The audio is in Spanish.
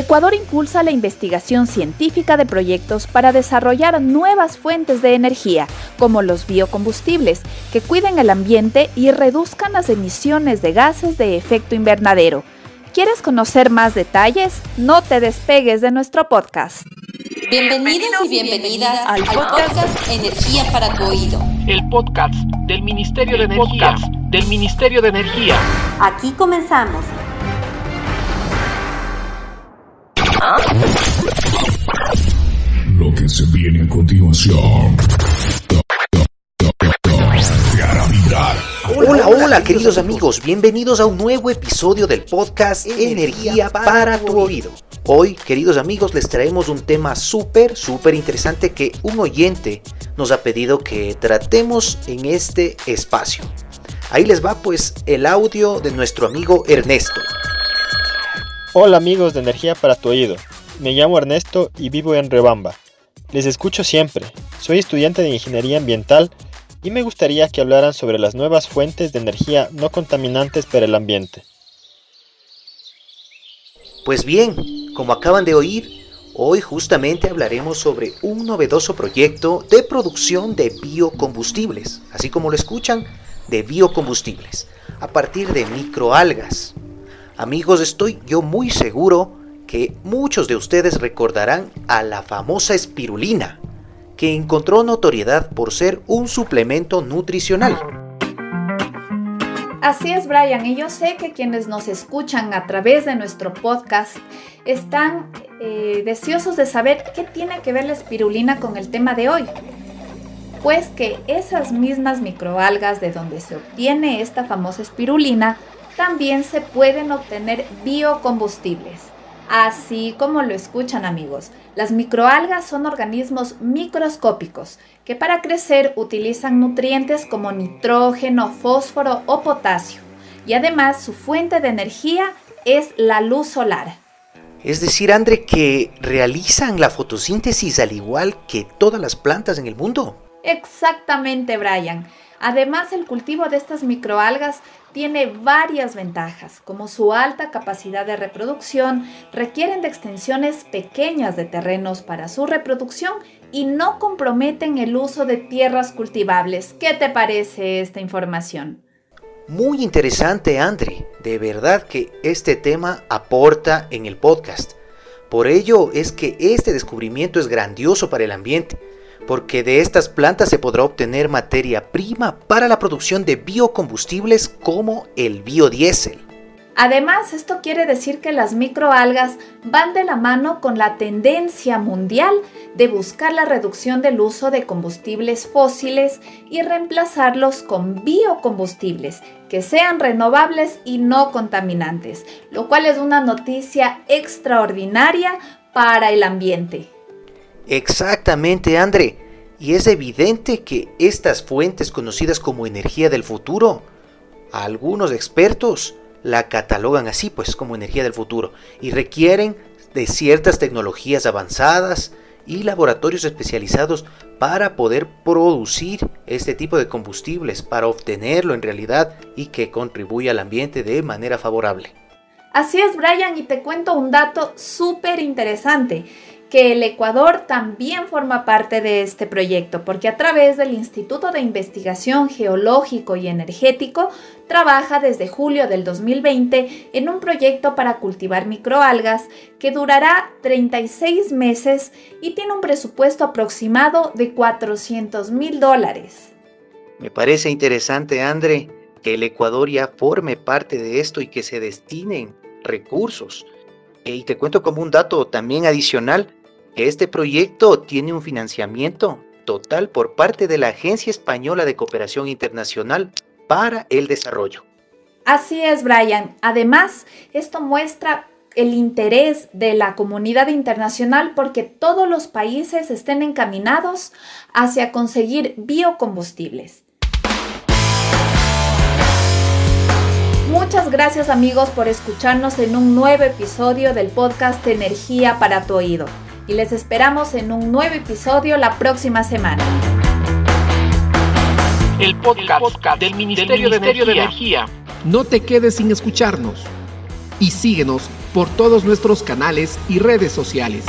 Ecuador impulsa la investigación científica de proyectos para desarrollar nuevas fuentes de energía, como los biocombustibles, que cuiden el ambiente y reduzcan las emisiones de gases de efecto invernadero. ¿Quieres conocer más detalles? No te despegues de nuestro podcast. Bienvenidos y bienvenidas al podcast Energía para tu oído. El podcast del Ministerio de Energía. Del Ministerio de Energía. Aquí comenzamos. Lo que se viene continuación. Hola, hola queridos amigos, bienvenidos a un nuevo episodio del podcast Energía para tu oído. Hoy, queridos amigos, les traemos un tema súper, súper interesante que un oyente nos ha pedido que tratemos en este espacio. Ahí les va pues el audio de nuestro amigo Ernesto. Hola amigos de Energía para tu oído. Me llamo Ernesto y vivo en Rebamba. Les escucho siempre. Soy estudiante de Ingeniería Ambiental y me gustaría que hablaran sobre las nuevas fuentes de energía no contaminantes para el ambiente. Pues bien, como acaban de oír, hoy justamente hablaremos sobre un novedoso proyecto de producción de biocombustibles, así como lo escuchan, de biocombustibles, a partir de microalgas. Amigos, estoy yo muy seguro que muchos de ustedes recordarán a la famosa espirulina, que encontró notoriedad por ser un suplemento nutricional. Así es, Brian, y yo sé que quienes nos escuchan a través de nuestro podcast están eh, deseosos de saber qué tiene que ver la espirulina con el tema de hoy. Pues que esas mismas microalgas de donde se obtiene esta famosa espirulina también se pueden obtener biocombustibles. Así como lo escuchan amigos, las microalgas son organismos microscópicos que para crecer utilizan nutrientes como nitrógeno, fósforo o potasio. Y además su fuente de energía es la luz solar. Es decir, André, que realizan la fotosíntesis al igual que todas las plantas en el mundo. Exactamente, Brian. Además, el cultivo de estas microalgas tiene varias ventajas, como su alta capacidad de reproducción, requieren de extensiones pequeñas de terrenos para su reproducción y no comprometen el uso de tierras cultivables. ¿Qué te parece esta información? Muy interesante, Andre. De verdad que este tema aporta en el podcast. Por ello es que este descubrimiento es grandioso para el ambiente porque de estas plantas se podrá obtener materia prima para la producción de biocombustibles como el biodiesel. Además, esto quiere decir que las microalgas van de la mano con la tendencia mundial de buscar la reducción del uso de combustibles fósiles y reemplazarlos con biocombustibles que sean renovables y no contaminantes, lo cual es una noticia extraordinaria para el ambiente. Exactamente, André. Y es evidente que estas fuentes conocidas como energía del futuro, algunos expertos la catalogan así, pues como energía del futuro, y requieren de ciertas tecnologías avanzadas y laboratorios especializados para poder producir este tipo de combustibles, para obtenerlo en realidad y que contribuya al ambiente de manera favorable. Así es, Brian, y te cuento un dato súper interesante que el Ecuador también forma parte de este proyecto, porque a través del Instituto de Investigación Geológico y Energético trabaja desde julio del 2020 en un proyecto para cultivar microalgas que durará 36 meses y tiene un presupuesto aproximado de 400 mil dólares. Me parece interesante, André, que el Ecuador ya forme parte de esto y que se destinen recursos. Y te cuento como un dato también adicional, este proyecto tiene un financiamiento total por parte de la Agencia Española de Cooperación Internacional para el Desarrollo. Así es, Brian. Además, esto muestra el interés de la comunidad internacional porque todos los países estén encaminados hacia conseguir biocombustibles. Muchas gracias amigos por escucharnos en un nuevo episodio del podcast Energía para tu oído y les esperamos en un nuevo episodio la próxima semana. El podcast, del Ministerio, de, Energía. No te quedes sin escucharnos. y síguenos por todos nuestros canales y redes sociales.